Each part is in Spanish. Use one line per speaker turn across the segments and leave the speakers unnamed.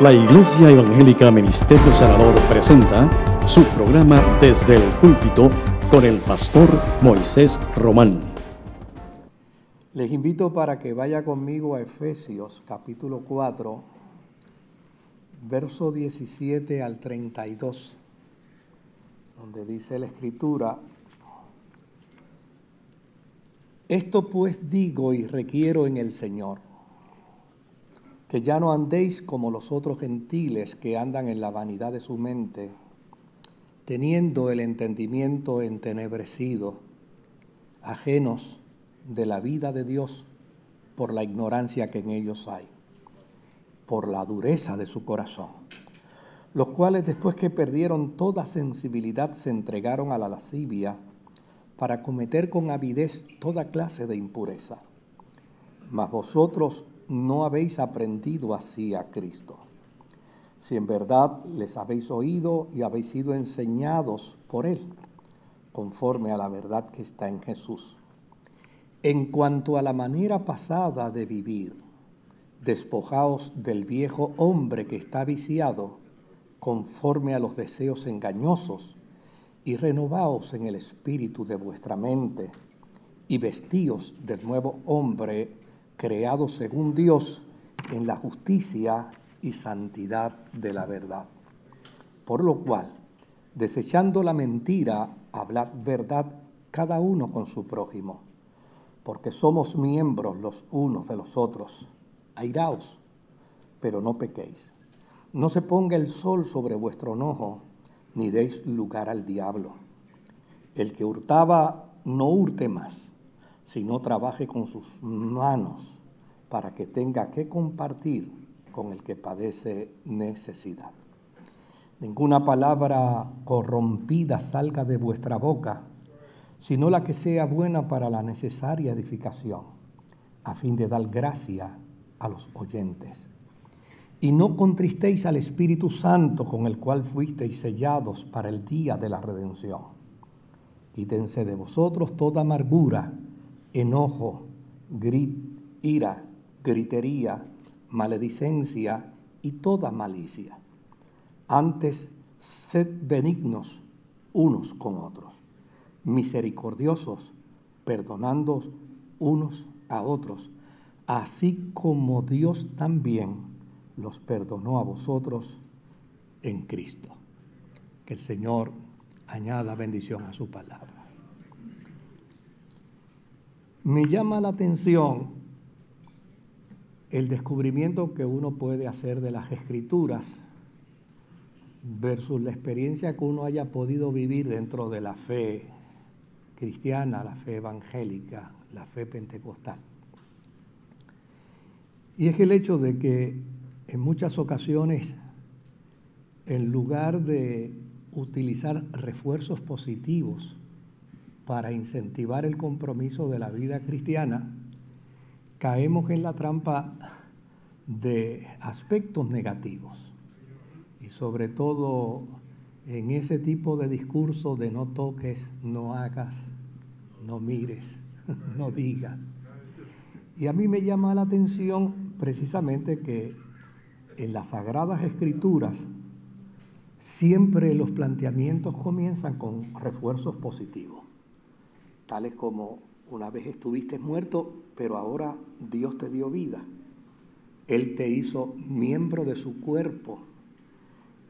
La Iglesia Evangélica Ministerio Sanador presenta su programa Desde el Púlpito con el pastor Moisés Román.
Les invito para que vaya conmigo a Efesios capítulo 4, verso 17 al 32, donde dice la escritura, esto pues digo y requiero en el Señor, que ya no andéis como los otros gentiles que andan en la vanidad de su mente, teniendo el entendimiento entenebrecido, ajenos de la vida de Dios por la ignorancia que en ellos hay, por la dureza de su corazón, los cuales después que perdieron toda sensibilidad se entregaron a la lascivia, para cometer con avidez toda clase de impureza. Mas vosotros no habéis aprendido así a Cristo. Si en verdad les habéis oído y habéis sido enseñados por Él, conforme a la verdad que está en Jesús. En cuanto a la manera pasada de vivir, despojaos del viejo hombre que está viciado, conforme a los deseos engañosos y renovaos en el espíritu de vuestra mente y vestíos del nuevo hombre creado según Dios en la justicia y santidad de la verdad. Por lo cual, desechando la mentira, hablad verdad cada uno con su prójimo, porque somos miembros los unos de los otros. Airaos, pero no pequéis. No se ponga el sol sobre vuestro enojo ni deis lugar al diablo. El que hurtaba, no hurte más, sino trabaje con sus manos para que tenga que compartir con el que padece necesidad. Ninguna palabra corrompida salga de vuestra boca, sino la que sea buena para la necesaria edificación, a fin de dar gracia a los oyentes y no contristéis al Espíritu Santo con el cual fuisteis sellados para el día de la redención. Quítense de vosotros toda amargura, enojo, grit, ira, gritería, maledicencia y toda malicia. Antes, sed benignos unos con otros, misericordiosos, perdonando unos a otros, así como Dios también los perdonó a vosotros en Cristo. Que el Señor añada bendición a su palabra. Me llama la atención el descubrimiento que uno puede hacer de las escrituras versus la experiencia que uno haya podido vivir dentro de la fe cristiana, la fe evangélica, la fe pentecostal. Y es el hecho de que en muchas ocasiones, en lugar de utilizar refuerzos positivos para incentivar el compromiso de la vida cristiana, caemos en la trampa de aspectos negativos y sobre todo en ese tipo de discurso de no toques, no hagas, no mires, no digas. Y a mí me llama la atención precisamente que en las Sagradas Escrituras siempre los planteamientos comienzan con refuerzos positivos, tales como una vez estuviste muerto, pero ahora Dios te dio vida. Él te hizo miembro de su cuerpo,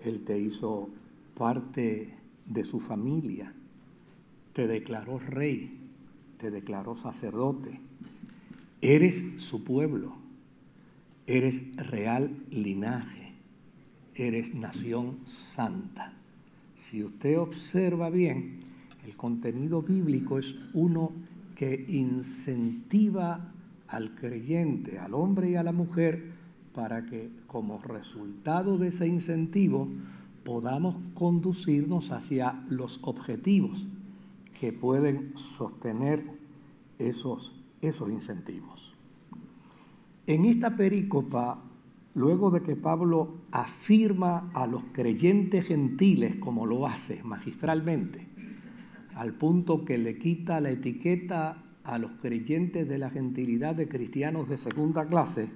Él te hizo parte de su familia, te declaró rey, te declaró sacerdote, eres su pueblo. Eres real linaje, eres nación santa. Si usted observa bien, el contenido bíblico es uno que incentiva al creyente, al hombre y a la mujer, para que como resultado de ese incentivo podamos conducirnos hacia los objetivos que pueden sostener esos, esos incentivos. En esta perícopa, luego de que Pablo afirma a los creyentes gentiles, como lo hace magistralmente, al punto que le quita la etiqueta a los creyentes de la gentilidad de cristianos de segunda clase,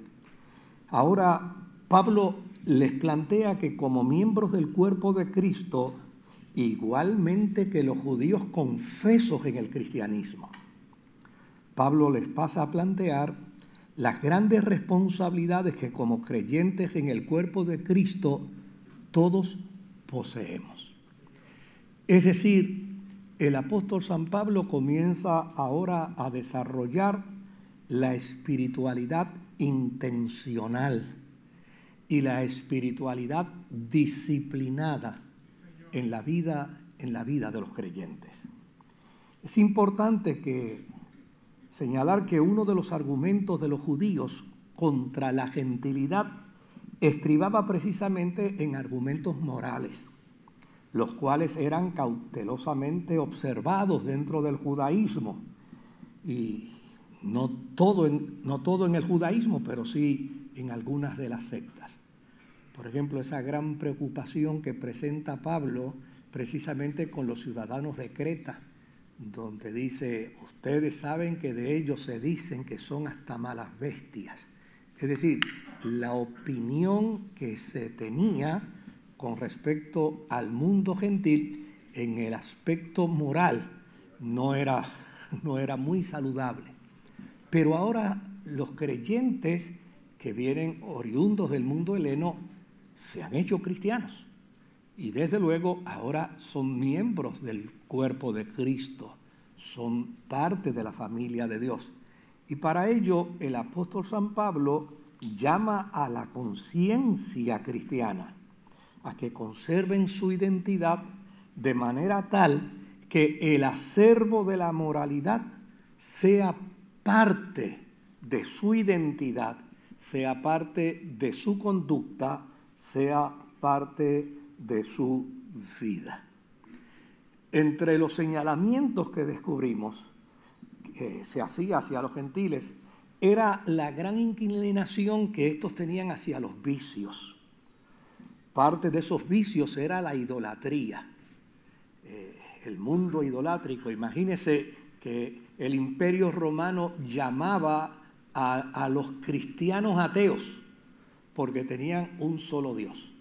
ahora Pablo les plantea que como miembros del cuerpo de Cristo, igualmente que los judíos confesos en el cristianismo, Pablo les pasa a plantear las grandes responsabilidades que como creyentes en el cuerpo de Cristo todos poseemos. Es decir, el apóstol San Pablo comienza ahora a desarrollar la espiritualidad intencional y la espiritualidad disciplinada en la vida en la vida de los creyentes. Es importante que señalar que uno de los argumentos de los judíos contra la gentilidad estribaba precisamente en argumentos morales, los cuales eran cautelosamente observados dentro del judaísmo. Y no todo en, no todo en el judaísmo, pero sí en algunas de las sectas. Por ejemplo, esa gran preocupación que presenta Pablo precisamente con los ciudadanos de Creta, donde dice, ustedes saben que de ellos se dicen que son hasta malas bestias. Es decir, la opinión que se tenía con respecto al mundo gentil en el aspecto moral no era, no era muy saludable. Pero ahora los creyentes que vienen oriundos del mundo heleno se han hecho cristianos. Y desde luego ahora son miembros del cuerpo de Cristo, son parte de la familia de Dios. Y para ello el apóstol San Pablo llama a la conciencia cristiana que conserven su identidad de manera tal que el acervo de la moralidad sea parte de su identidad, sea parte de su conducta, sea parte de su vida. Entre los señalamientos que descubrimos que se hacía hacia los gentiles era la gran inclinación que estos tenían hacia los vicios. Parte de esos vicios era la idolatría, eh, el mundo idolátrico. Imagínese que el imperio romano llamaba a, a los cristianos ateos porque tenían un solo Dios.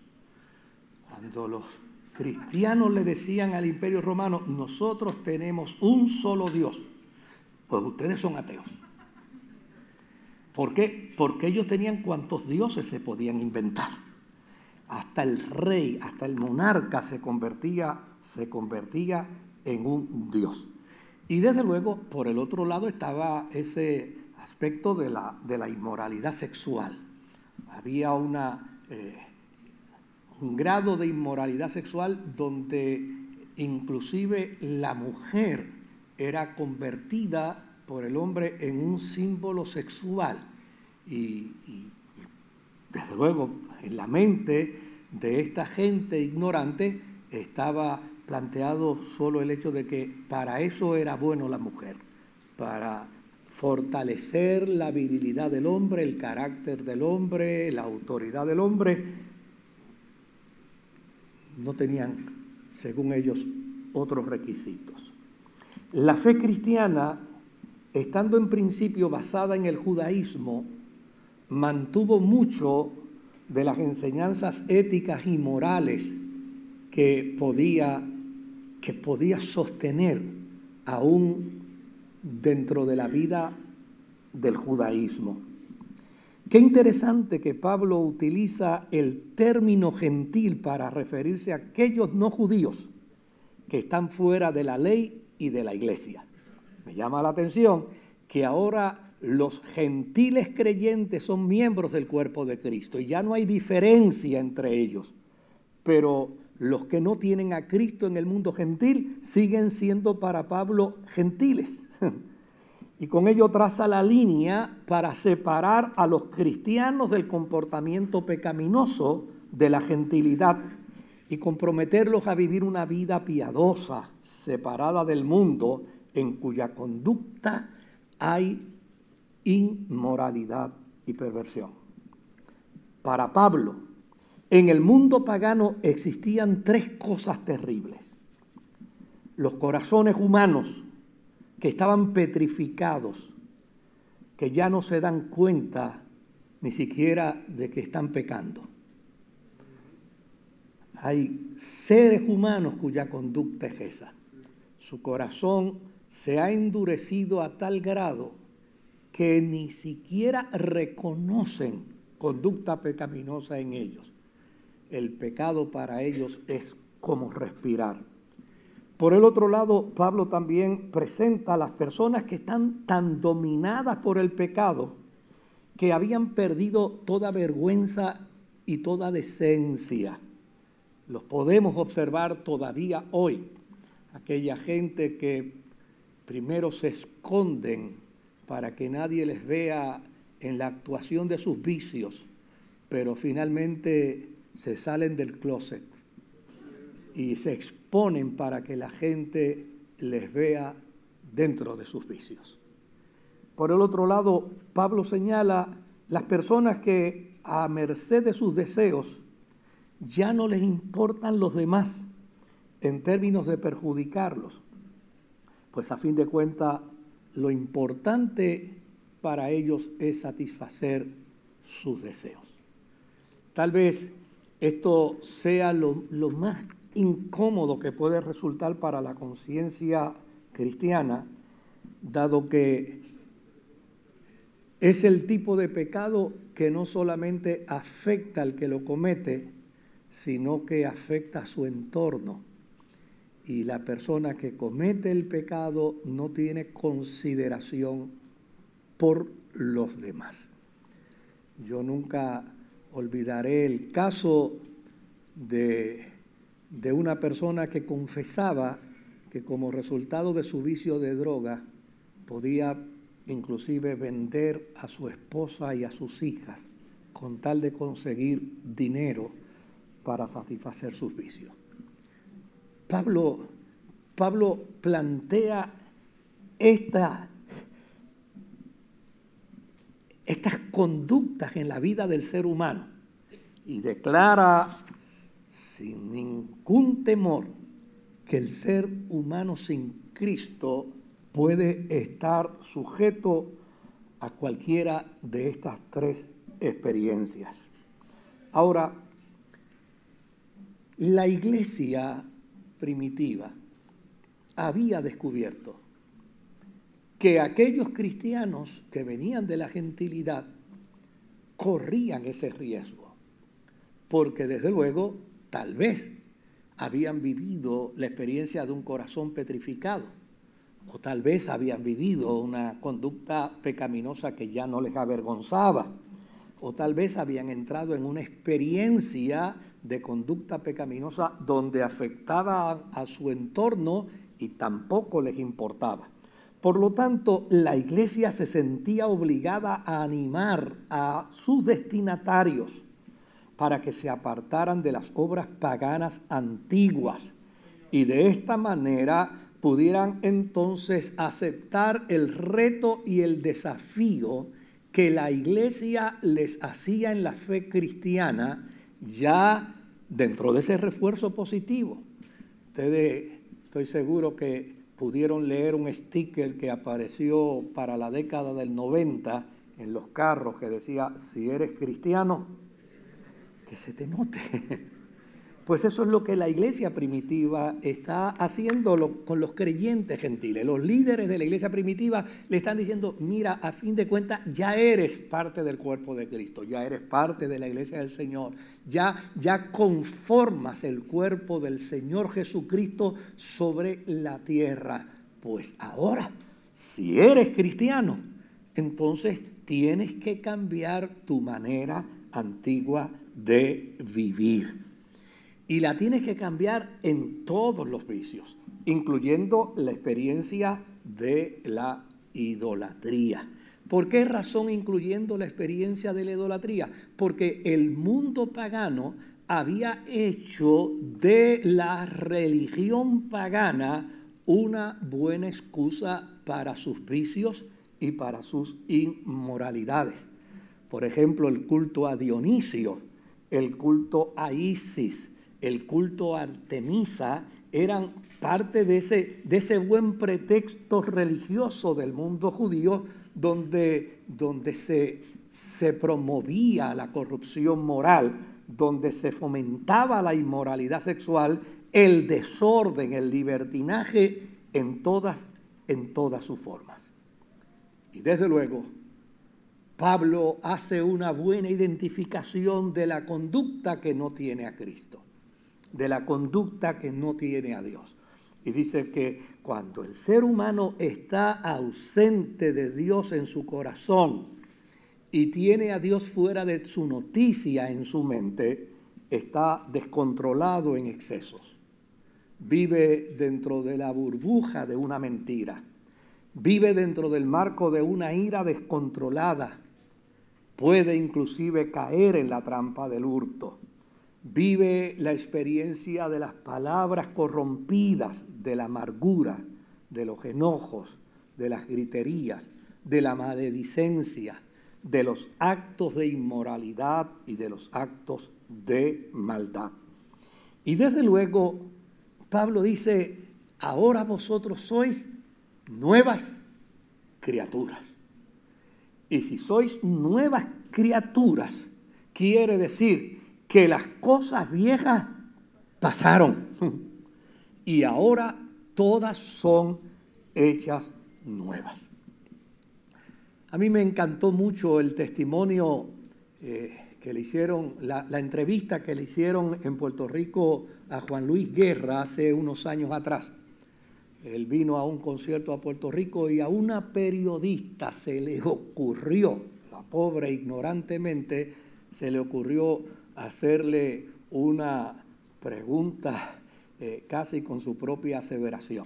Cuando los cristianos le decían al imperio romano, nosotros tenemos un solo Dios, pues ustedes son ateos. ¿Por qué? Porque ellos tenían cuantos dioses se podían inventar. Hasta el rey, hasta el monarca se convertía, se convertía en un dios. Y desde luego, por el otro lado estaba ese aspecto de la, de la inmoralidad sexual. Había una, eh, un grado de inmoralidad sexual donde inclusive la mujer era convertida por el hombre en un símbolo sexual. Y, desde luego en la mente de esta gente ignorante estaba planteado solo el hecho de que para eso era bueno la mujer, para fortalecer la virilidad del hombre, el carácter del hombre, la autoridad del hombre, no tenían, según ellos, otros requisitos. La fe cristiana, estando en principio basada en el judaísmo, mantuvo mucho de las enseñanzas éticas y morales que podía, que podía sostener aún dentro de la vida del judaísmo. Qué interesante que Pablo utiliza el término gentil para referirse a aquellos no judíos que están fuera de la ley y de la iglesia. Me llama la atención que ahora los gentiles creyentes son miembros del cuerpo de Cristo y ya no hay diferencia entre ellos. Pero los que no tienen a Cristo en el mundo gentil siguen siendo para Pablo gentiles. Y con ello traza la línea para separar a los cristianos del comportamiento pecaminoso de la gentilidad y comprometerlos a vivir una vida piadosa, separada del mundo, en cuya conducta hay inmoralidad y perversión. Para Pablo, en el mundo pagano existían tres cosas terribles. Los corazones humanos, que estaban petrificados, que ya no se dan cuenta ni siquiera de que están pecando. hay seres humanos cuya conducta es esa. Su corazón se ha endurecido a tal grado que ni siquiera reconocen conducta pecaminosa en ellos. El pecado para ellos es como respirar. Por el otro lado, Pablo también presenta a las personas que están tan dominadas por el pecado que habían perdido toda vergüenza y toda decencia. Los podemos observar todavía hoy. Aquella gente que primero se esconden para que nadie les vea en la actuación de sus vicios, pero finalmente se salen del closet y se exponen para que la gente les vea dentro de sus vicios. Por el otro lado, Pablo señala las personas que a merced de sus deseos ya no les importan los demás en términos de perjudicarlos, pues a fin de cuentas lo importante para ellos es satisfacer sus deseos. Tal vez esto sea lo, más incómodo que puede resultar para la conciencia cristiana, dado que es el tipo de pecado que no solamente afecta al que lo comete, sino que afecta a su entorno. Y la persona que comete el pecado no tiene consideración por los demás. Yo nunca olvidaré el caso de de una persona que confesaba que como resultado de su vicio de droga podía inclusive vender a su esposa y a sus hijas con tal de conseguir dinero para satisfacer sus vicios. Pablo, Pablo plantea esta, estas conductas en la vida del ser humano y declara sin ningún temor que el ser humano sin Cristo puede estar sujeto a cualquiera de estas tres experiencias. Ahora, la iglesia primitiva había descubierto que aquellos cristianos que venían de la gentilidad corrían ese riesgo, porque desde luego tal vez habían vivido la experiencia de un corazón petrificado, o tal vez habían vivido una conducta pecaminosa que ya no les avergonzaba, o tal vez habían entrado en una experiencia de conducta pecaminosa donde afectaba a su entorno y tampoco les importaba. Por lo tanto, la iglesia se sentía obligada a animar a sus destinatarios para que se apartaran de las obras paganas antiguas y de esta manera pudieran entonces aceptar el reto y el desafío que la iglesia les hacía en la fe cristiana ya dentro de ese refuerzo positivo. Ustedes, estoy seguro que pudieron leer un sticker que apareció para la década del 90 en los carros que decía, si eres cristiano, que se te note. Pues eso es lo que la iglesia primitiva está haciendo con los creyentes gentiles. Los líderes de la iglesia primitiva le están diciendo, mira, a fin de cuentas ya eres parte del cuerpo de Cristo, ya eres parte de la iglesia del Señor, ya, ya conformas el cuerpo del Señor Jesucristo sobre la tierra. Pues ahora, si eres cristiano, entonces tienes que cambiar tu manera antigua de vivir. Y la tienes que cambiar en todos los vicios, incluyendo la experiencia de la idolatría. ¿Por qué razón incluyendo la experiencia de la idolatría? Porque el mundo pagano había hecho de la religión pagana una buena excusa para sus vicios y para sus inmoralidades. Por ejemplo, el culto a Dionisio el culto a Isis, el culto a Artemisa, eran parte de ese, de ese buen pretexto religioso del mundo judío donde, donde se, se promovía la corrupción moral donde se fomentaba la inmoralidad sexual, el desorden, el libertinaje en todas, en todas sus formas. Y desde luego, Pablo hace una buena identificación de la conducta que no tiene a Cristo, de la conducta que no tiene a Dios. Y dice que cuando el ser humano está ausente de Dios en su corazón y tiene a Dios fuera de su noticia en su mente, está descontrolado en excesos. Vive dentro de la burbuja de una mentira. Vive dentro del marco de una ira descontrolada puede inclusive caer en la trampa del hurto. Vive la experiencia de las palabras corrompidas, de la amargura, de los enojos, de las griterías, de la maledicencia, de los actos de inmoralidad y de los actos de maldad. Y desde luego, Pablo dice, ahora vosotros sois nuevas criaturas. Y si sois nuevas criaturas, quiere decir que las cosas viejas pasaron y ahora todas son hechas nuevas. A mí me encantó mucho el testimonio eh, que le hicieron, la, la entrevista que le hicieron en Puerto Rico a Juan Luis Guerra hace unos años atrás. Él vino a un concierto a Puerto Rico y a una periodista se le ocurrió, la pobre ignorantemente, se le ocurrió hacerle una pregunta eh, casi con su propia aseveración.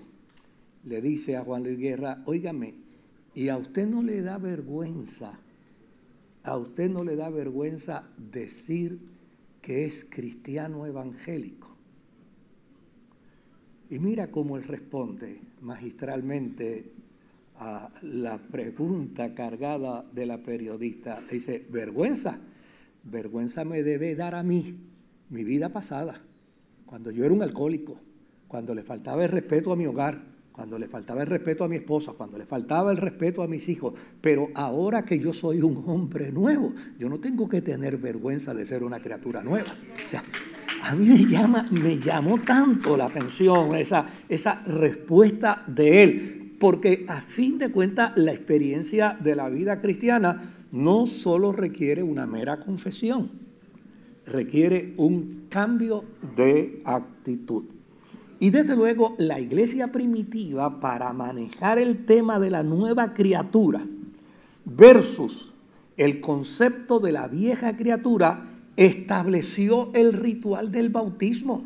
Le dice a Juan Luis Guerra, óigame, ¿y a usted no le da vergüenza? ¿A usted no le da vergüenza decir que es cristiano evangélico? Y mira cómo él responde magistralmente a la pregunta cargada de la periodista. Dice, vergüenza, vergüenza me debe dar a mí mi vida pasada, cuando yo era un alcohólico, cuando le faltaba el respeto a mi hogar, cuando le faltaba el respeto a mi esposa, cuando le faltaba el respeto a mis hijos. Pero ahora que yo soy un hombre nuevo, yo no tengo que tener vergüenza de ser una criatura nueva. O sea, a mí me, llama, me llamó tanto la atención esa, esa respuesta de él, porque a fin de cuentas la experiencia de la vida cristiana no solo requiere una mera confesión, requiere un cambio de actitud. Y desde luego la iglesia primitiva para manejar el tema de la nueva criatura versus el concepto de la vieja criatura estableció el ritual del bautismo.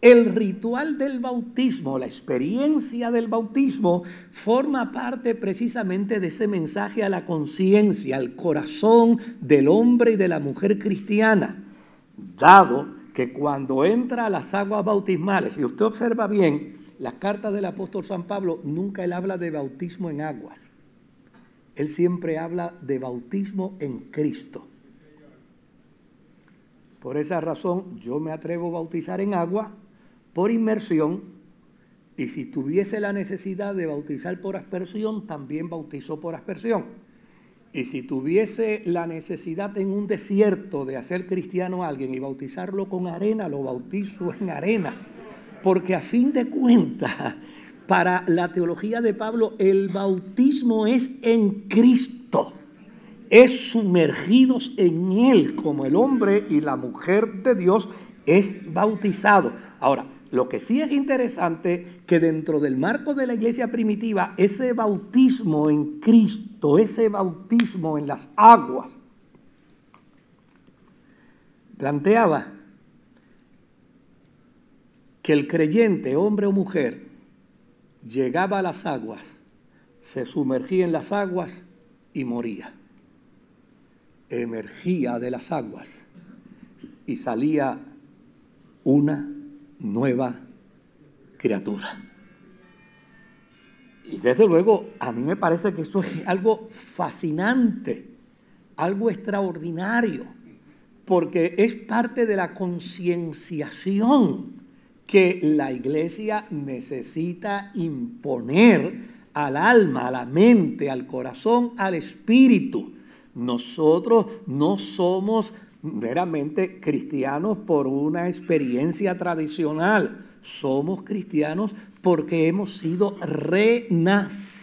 El ritual del bautismo, la experiencia del bautismo, forma parte precisamente de ese mensaje a la conciencia, al corazón del hombre y de la mujer cristiana, dado que cuando entra a las aguas bautismales, y usted observa bien, las cartas del apóstol San Pablo, nunca él habla de bautismo en aguas, él siempre habla de bautismo en Cristo. Por esa razón yo me atrevo a bautizar en agua por inmersión y si tuviese la necesidad de bautizar por aspersión, también bautizo por aspersión. Y si tuviese la necesidad en un desierto de hacer cristiano a alguien y bautizarlo con arena, lo bautizo en arena. Porque a fin de cuentas, para la teología de Pablo, el bautismo es en Cristo es sumergidos en Él, como el hombre y la mujer de Dios es bautizado. Ahora, lo que sí es interesante, que dentro del marco de la iglesia primitiva, ese bautismo en Cristo, ese bautismo en las aguas, planteaba que el creyente, hombre o mujer, llegaba a las aguas, se sumergía en las aguas y moría. Emergía de las aguas y salía una nueva criatura. Y desde luego, a mí me parece que esto es algo fascinante, algo extraordinario, porque es parte de la concienciación que la iglesia necesita imponer al alma, a la mente, al corazón, al espíritu nosotros no somos meramente cristianos por una experiencia tradicional. Somos cristianos porque hemos sido renacidos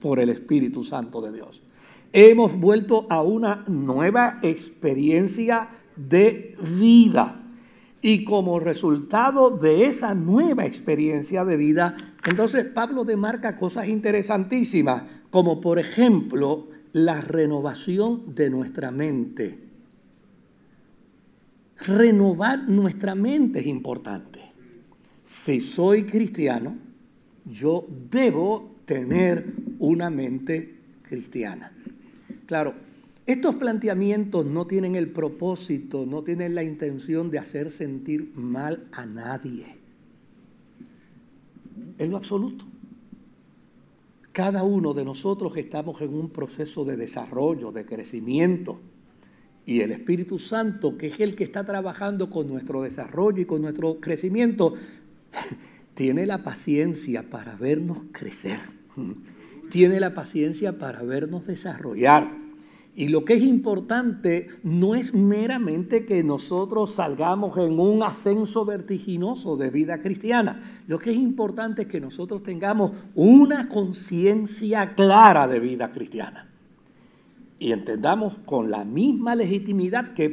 por el Espíritu Santo de Dios. Hemos vuelto a una nueva experiencia de vida. Y como resultado de esa nueva experiencia de vida, entonces Pablo demarca cosas interesantísimas, como por ejemplo la renovación de nuestra mente. Renovar nuestra mente es importante. Si soy cristiano, yo debo tener una mente cristiana. Claro, estos planteamientos no tienen el propósito, no tienen la intención de hacer sentir mal a nadie. En lo absoluto. Cada uno de nosotros estamos en un proceso de desarrollo, de crecimiento. Y el Espíritu Santo, que es el que está trabajando con nuestro desarrollo y con nuestro crecimiento, tiene la paciencia para vernos crecer. Tiene la paciencia para vernos desarrollar. Y lo que es importante no es meramente que nosotros salgamos en un ascenso vertiginoso de vida cristiana. Lo que es importante es que nosotros tengamos una conciencia clara de vida cristiana. Y entendamos con la misma legitimidad que,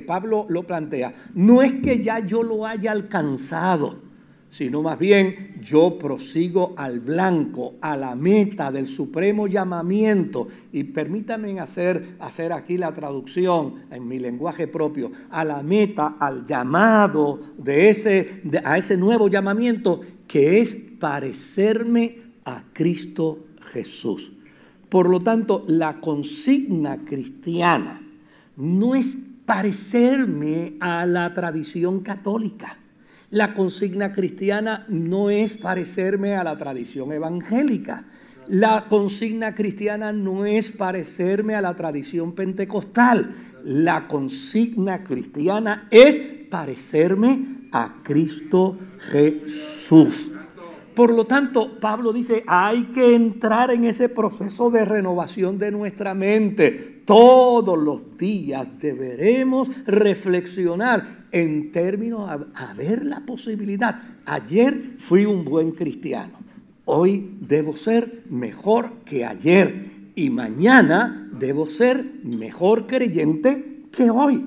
Pablo lo plantea. No es que ya yo lo haya alcanzado sino más bien yo prosigo al blanco, a la meta del supremo llamamiento. Y permítanme hacer, hacer aquí la traducción en mi lenguaje propio, a la meta, al llamado de ese, a ese nuevo llamamiento que es parecerme a Cristo Jesús. Por lo tanto, la consigna cristiana no es parecerme a la tradición católica la consigna cristiana no es parecerme a la tradición evangélica. La consigna cristiana no es parecerme a la tradición pentecostal. La consigna cristiana es parecerme a Cristo Jesús. Por lo tanto, Pablo dice, hay que entrar en ese proceso de renovación de nuestra mente. Todos los días deberemos reflexionar en términos a, ver la posibilidad. Ayer fui un buen cristiano. Hoy debo ser mejor que ayer. Y mañana debo ser mejor creyente que hoy.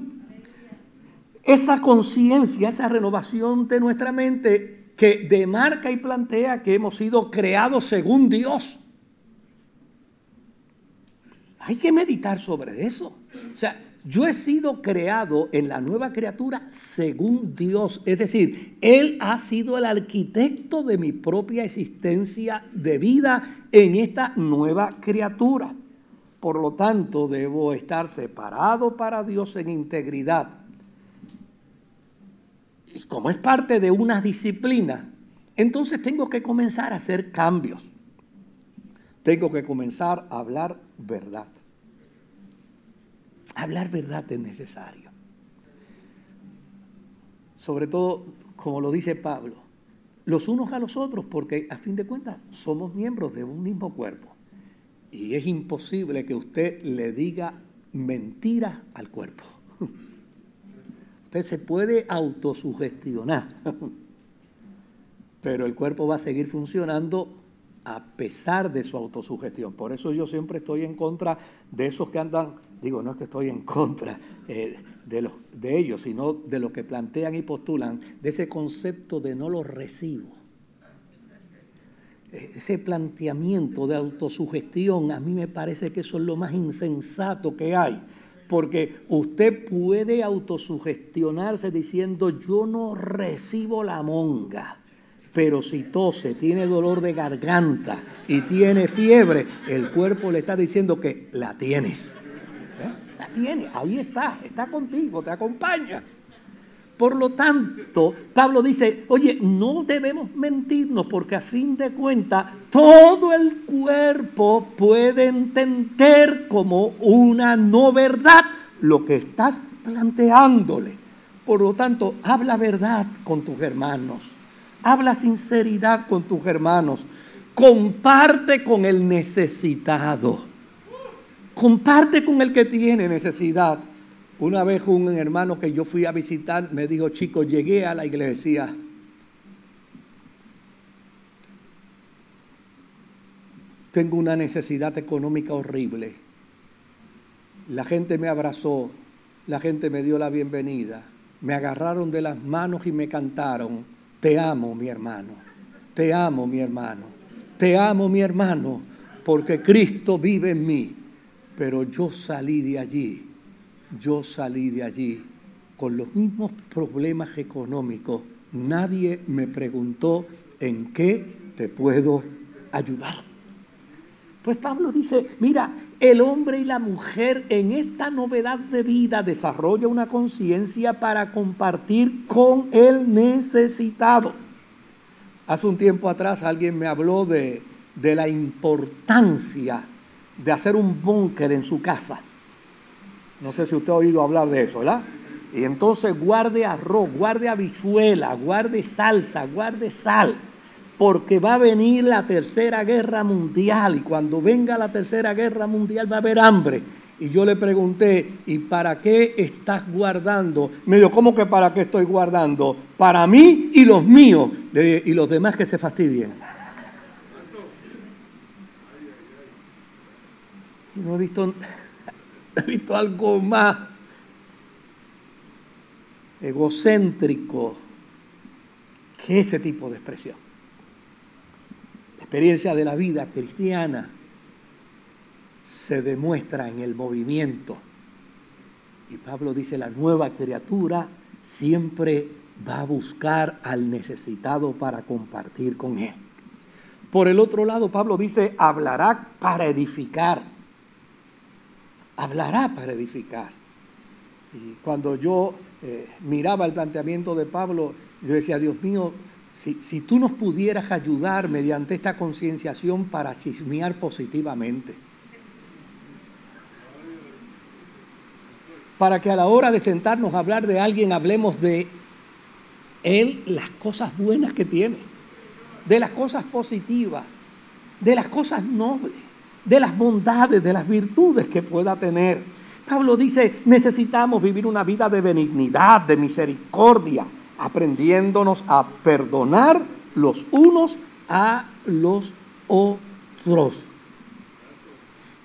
Esa conciencia, esa renovación de nuestra mente que demarca y plantea que hemos sido creados según Dios. Hay que meditar sobre eso. O sea, yo he sido creado en la nueva criatura según Dios. Es decir, Él ha sido el arquitecto de mi propia existencia de vida en esta nueva criatura. Por lo tanto, debo estar separado para Dios en integridad y como es parte de una disciplina, entonces tengo que comenzar a hacer cambios. Tengo que comenzar a hablar verdad. Hablar verdad es necesario. Sobre todo, como lo dice Pablo, los unos a los otros, porque a fin de cuentas somos miembros de un mismo cuerpo. Y es imposible que usted le diga mentiras al cuerpo. Se puede autosugestionar, pero el cuerpo va a seguir funcionando a pesar de su autosugestión. Por eso yo siempre estoy en contra de esos que andan, digo, no es que estoy en contra eh, de, los, de ellos, sino de lo que plantean y postulan, de ese concepto de no lo recibo. Ese planteamiento de autosugestión, a mí me parece que eso es lo más insensato que hay porque usted puede autosugestionarse diciendo yo no recibo la monga. Pero si tose, tiene dolor de garganta y tiene fiebre, el cuerpo le está diciendo que la tienes. ¿Eh? La tiene, ahí está, está contigo, te acompaña. Por lo tanto, Pablo dice, oye, no debemos mentirnos porque a fin de cuentas todo el cuerpo puede entender como una no verdad lo que estás planteándole. Por lo tanto, habla verdad con tus hermanos, habla sinceridad con tus hermanos, comparte con el necesitado, comparte con el que tiene necesidad Una vez un hermano que yo fui a visitar me dijo, chico, llegué a la iglesia. Tengo una necesidad económica horrible. La gente me abrazó, la gente me dio la bienvenida, me agarraron de las manos y me cantaron, te amo mi hermano, te amo mi hermano, te amo mi hermano, porque Cristo vive en mí. Pero yo salí de allí yo salí de allí con los mismos problemas económicos. Nadie me preguntó en qué te puedo ayudar. Pues Pablo dice, mira, el hombre y la mujer en esta novedad de vida desarrolla una conciencia para compartir con el necesitado. Hace un tiempo atrás alguien me habló de, de la importancia de hacer un búnker en su casa. No sé si usted ha oído hablar de eso, ¿verdad? Y entonces guarde arroz, guarde habichuela, guarde salsa, guarde sal, porque va a venir la tercera guerra mundial y cuando venga la tercera guerra mundial va a haber hambre. Y yo le pregunté, ¿y para qué estás guardando? Me dijo, ¿cómo que para qué estoy guardando? Para mí y los míos. y los demás que se fastidien. No he visto he visto algo más egocéntrico que ese tipo de expresión. La experiencia de la vida cristiana se demuestra en el movimiento. Y Pablo dice, la nueva criatura siempre va a buscar al necesitado para compartir con él. Por el otro lado, Pablo dice, hablará para edificar hablará para edificar. Y cuando yo eh, miraba el planteamiento de Pablo, yo decía, Dios mío, si, si tú nos pudieras ayudar mediante esta concienciación para chismear positivamente. Para que a la hora de sentarnos a hablar de alguien hablemos de él, las cosas buenas que tiene, de las cosas positivas, de las cosas nobles de las bondades, de las virtudes que pueda tener. Pablo dice, necesitamos vivir una vida de benignidad, de misericordia, aprendiéndonos a perdonar los unos a los otros.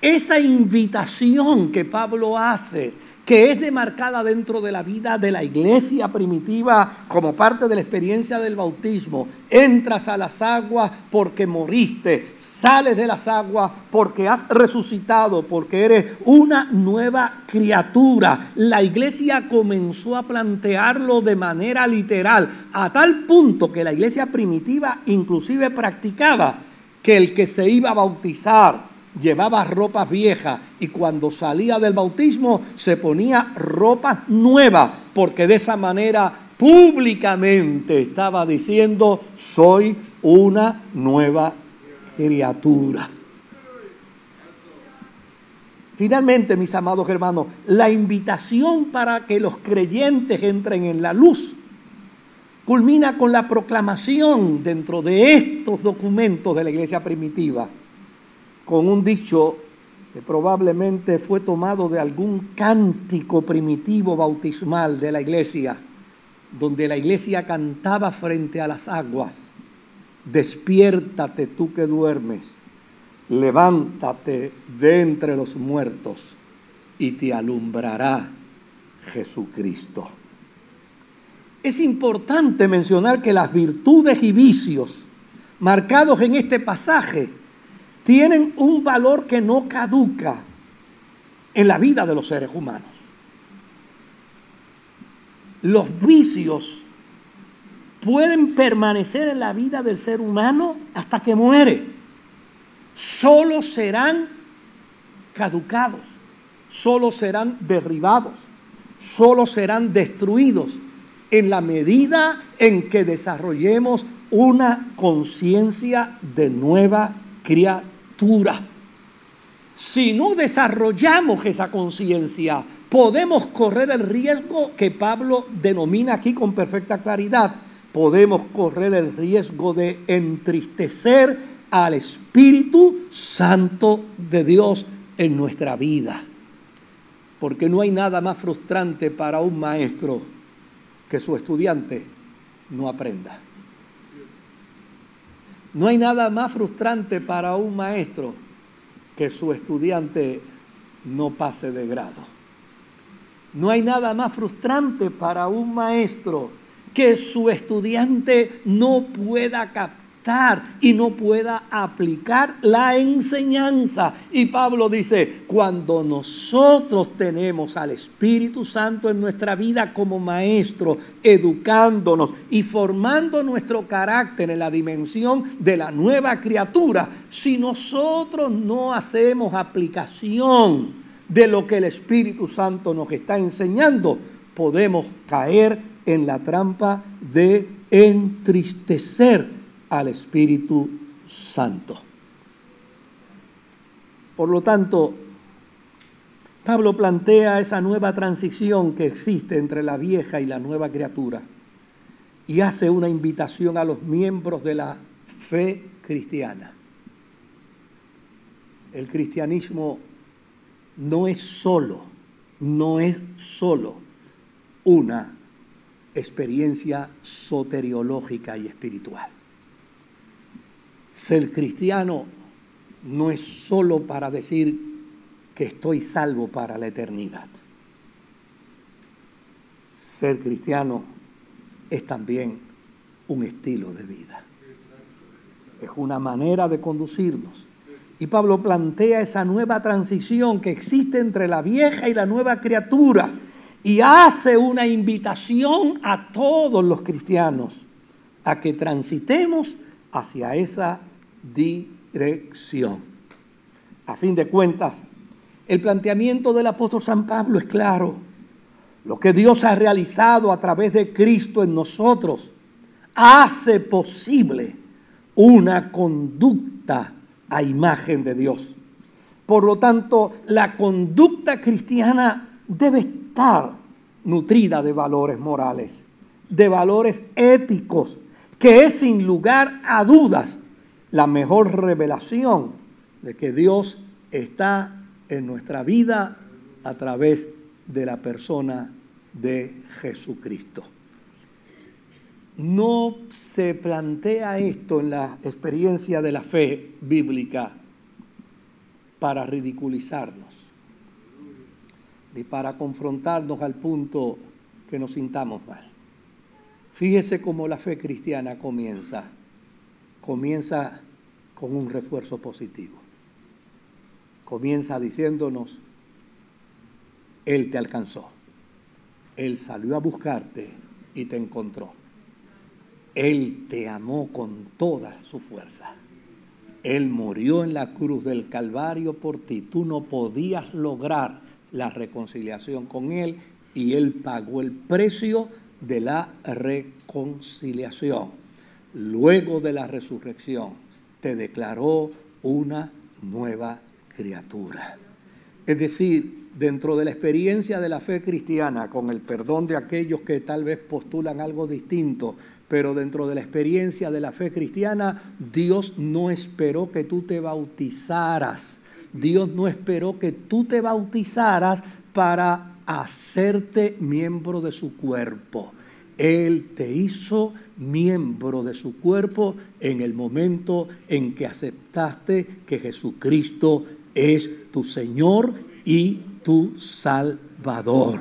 Esa invitación que Pablo hace que es demarcada dentro de la vida de la iglesia primitiva como parte de la experiencia del bautismo. Entras a las aguas porque moriste, sales de las aguas porque has resucitado, porque eres una nueva criatura. La iglesia comenzó a plantearlo de manera literal, a tal punto que la iglesia primitiva inclusive practicaba que el que se iba a bautizar, llevaba ropas viejas y cuando salía del bautismo se ponía ropa nueva, porque de esa manera públicamente estaba diciendo, soy una nueva criatura. Finalmente, mis amados hermanos, la invitación para que los creyentes entren en la luz culmina con la proclamación dentro de estos documentos de la iglesia primitiva con un dicho que probablemente fue tomado de algún cántico primitivo bautismal de la iglesia, donde la iglesia cantaba frente a las aguas, despiértate tú que duermes, levántate de entre los muertos y te alumbrará Jesucristo. Es importante mencionar que las virtudes y vicios marcados en este pasaje tienen un valor que no caduca en la vida de los seres humanos. Los vicios pueden permanecer en la vida del ser humano hasta que muere. Solo serán caducados, solo serán derribados, solo serán destruidos en la medida en que desarrollemos una conciencia de nueva criatura si no desarrollamos esa conciencia, podemos correr el riesgo que Pablo denomina aquí con perfecta claridad. Podemos correr el riesgo de entristecer al Espíritu Santo de Dios en nuestra vida. Porque no hay nada más frustrante para un maestro que su estudiante no aprenda. No hay nada más frustrante para un maestro que su estudiante no pase de grado. No hay nada más frustrante para un maestro que su estudiante no pueda y no pueda aplicar la enseñanza. Y Pablo dice, cuando nosotros tenemos al Espíritu Santo en nuestra vida como maestro, educándonos y formando nuestro carácter en la dimensión de la nueva criatura, si nosotros no hacemos aplicación de lo que el Espíritu Santo nos está enseñando, podemos caer en la trampa de entristecer al Espíritu Santo. Por lo tanto, Pablo plantea esa nueva transición que existe entre la vieja y la nueva criatura y hace una invitación a los miembros de la fe cristiana. El cristianismo no es solo, no es solo una experiencia soteriológica y espiritual. Ser cristiano no es solo para decir que estoy salvo para la eternidad. Ser cristiano es también un estilo de vida. Es una manera de conducirnos. Y Pablo plantea esa nueva transición que existe entre la vieja y la nueva criatura y hace una invitación a todos los cristianos a que transitemos hacia esa dirección. A fin de cuentas, el planteamiento del apóstol San Pablo es claro. Lo que Dios ha realizado a través de Cristo en nosotros hace posible una conducta a imagen de Dios. Por lo tanto, la conducta cristiana debe estar nutrida de valores morales, de valores éticos, que es sin lugar a dudas la mejor revelación de que Dios está en nuestra vida a través de la persona de Jesucristo. No se plantea esto en la experiencia de la fe bíblica para ridiculizarnos, ni para confrontarnos al punto que nos sintamos mal. Fíjese cómo la fe cristiana comienza. Comienza con un refuerzo positivo. Comienza diciéndonos, Él te alcanzó. Él salió a buscarte y te encontró. Él te amó con toda su fuerza. Él murió en la cruz del Calvario por ti. Tú no podías lograr la reconciliación con Él y Él pagó el precio de la reconciliación. Luego de la resurrección, te declaró una nueva criatura. Es decir, dentro de la experiencia de la fe cristiana, con el perdón de aquellos que tal vez postulan algo distinto, pero dentro de la experiencia de la fe cristiana, Dios no esperó que tú te bautizaras. Dios no esperó que tú te bautizaras para hacerte miembro de su cuerpo. Él te hizo miembro de su cuerpo en el momento en que aceptaste que Jesucristo es tu Señor y tu Salvador.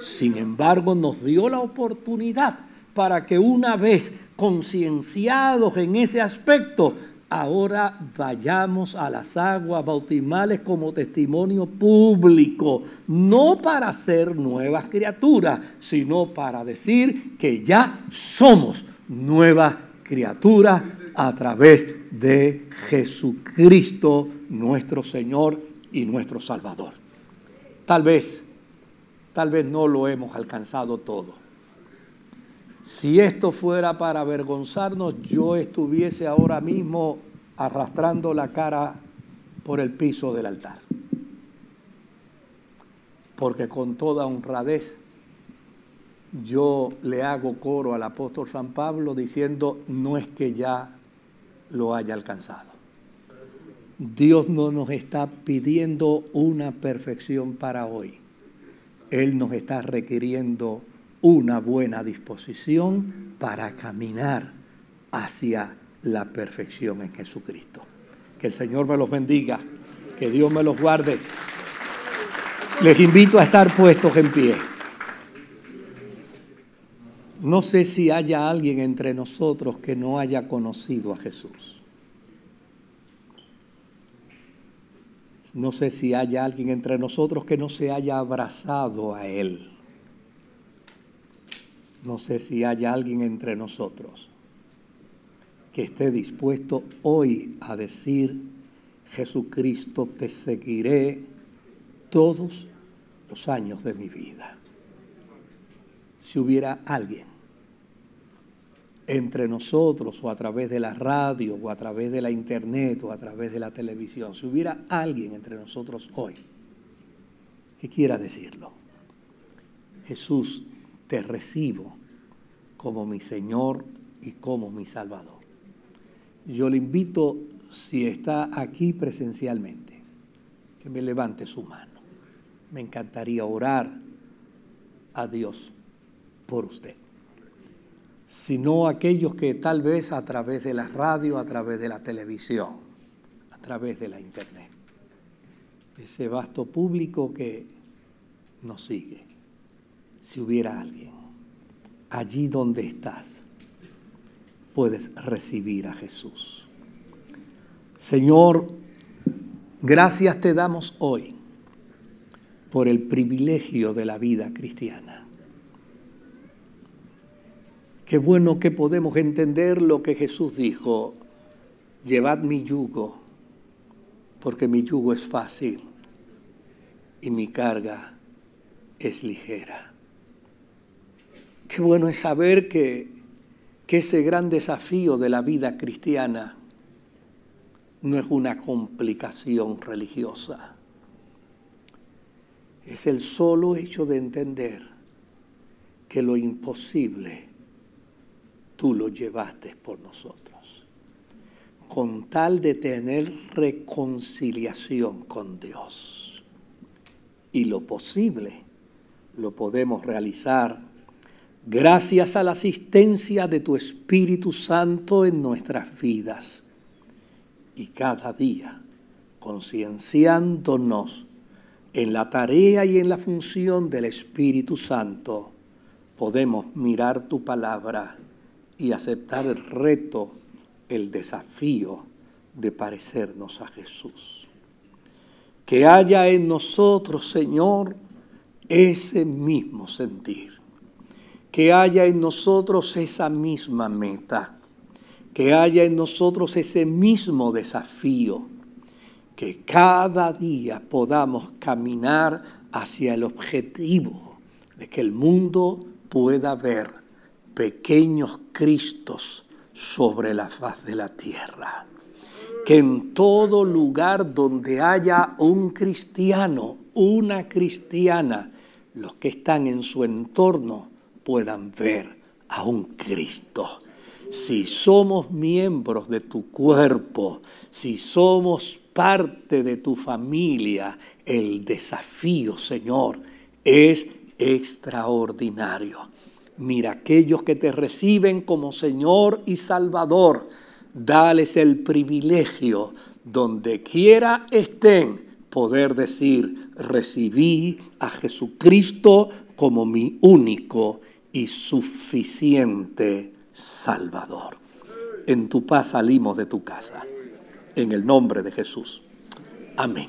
Sin embargo, nos dio la oportunidad para que una vez concienciados en ese aspecto, ahora vayamos a las aguas bautismales como testimonio público, no para ser nuevas criaturas, sino para decir que ya somos nuevas criaturas a través de Jesucristo, nuestro Señor y nuestro Salvador. Tal vez, tal vez no lo hemos alcanzado todo si esto fuera para avergonzarnos, yo estuviese ahora mismo arrastrando la cara por el piso del altar. Porque con toda honradez yo le hago coro al apóstol San Pablo diciendo, no es que ya lo haya alcanzado. Dios no nos está pidiendo una perfección para hoy. Él nos está requiriendo una buena disposición para caminar hacia la perfección en Jesucristo. Que el Señor me los bendiga, que Dios me los guarde. Les invito a estar puestos en pie. No sé si haya alguien entre nosotros que no haya conocido a Jesús. No sé si haya alguien entre nosotros que no se haya abrazado a Él. No sé si haya alguien entre nosotros que esté dispuesto hoy a decir, Jesucristo, te seguiré todos los años de mi vida. Si hubiera alguien entre nosotros o a través de la radio o a través de la internet o a través de la televisión, si hubiera alguien entre nosotros hoy que quiera decirlo, Jesús, te recibo como mi Señor y como mi Salvador. Yo le invito, si está aquí presencialmente, que me levante su mano. Me encantaría orar a Dios por usted sino aquellos que tal vez a través de la radio, a través de la televisión, a través de la internet, ese vasto público que nos sigue, si hubiera alguien, allí donde estás, puedes recibir a Jesús. Señor, gracias te damos hoy por el privilegio de la vida cristiana. Qué bueno que podemos entender lo que Jesús dijo, llevad mi yugo, porque mi yugo es fácil y mi carga es ligera. Qué bueno es saber que, que ese gran desafío de la vida cristiana no es una complicación religiosa. Es el solo hecho de entender que lo imposible tú lo llevaste por nosotros, con tal de tener reconciliación con Dios. Y lo posible lo podemos realizar gracias a la asistencia de tu Espíritu Santo en nuestras vidas. Y cada día, concienciándonos en la tarea y en la función del Espíritu Santo, podemos mirar tu palabra y aceptar el reto, el desafío de parecernos a Jesús. Que haya en nosotros, Señor, ese mismo sentir. Que haya en nosotros esa misma meta. Que haya en nosotros ese mismo desafío. Que cada día podamos caminar hacia el objetivo de que el mundo pueda ver pequeños Cristos sobre la faz de la tierra. Que en todo lugar donde haya un cristiano, una cristiana, los que están en su entorno puedan ver a un Cristo. Si somos miembros de tu cuerpo, si somos parte de tu familia, el desafío, Señor, es extraordinario. Mira, aquellos que te reciben como Señor y Salvador, dales el privilegio, donde quiera estén, poder decir, recibí a Jesucristo como mi único y suficiente Salvador. En tu paz salimos de tu casa. En el nombre de Jesús. Amén.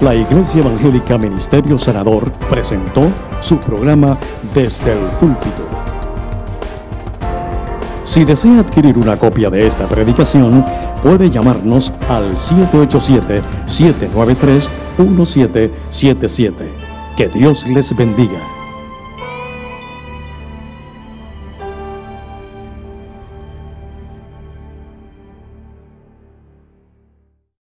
La Iglesia Evangélica Ministerio Sanador presentó su programa Desde el Púlpito. Si desea adquirir una copia de esta predicación, puede llamarnos al 787-793-1777. Que Dios les bendiga.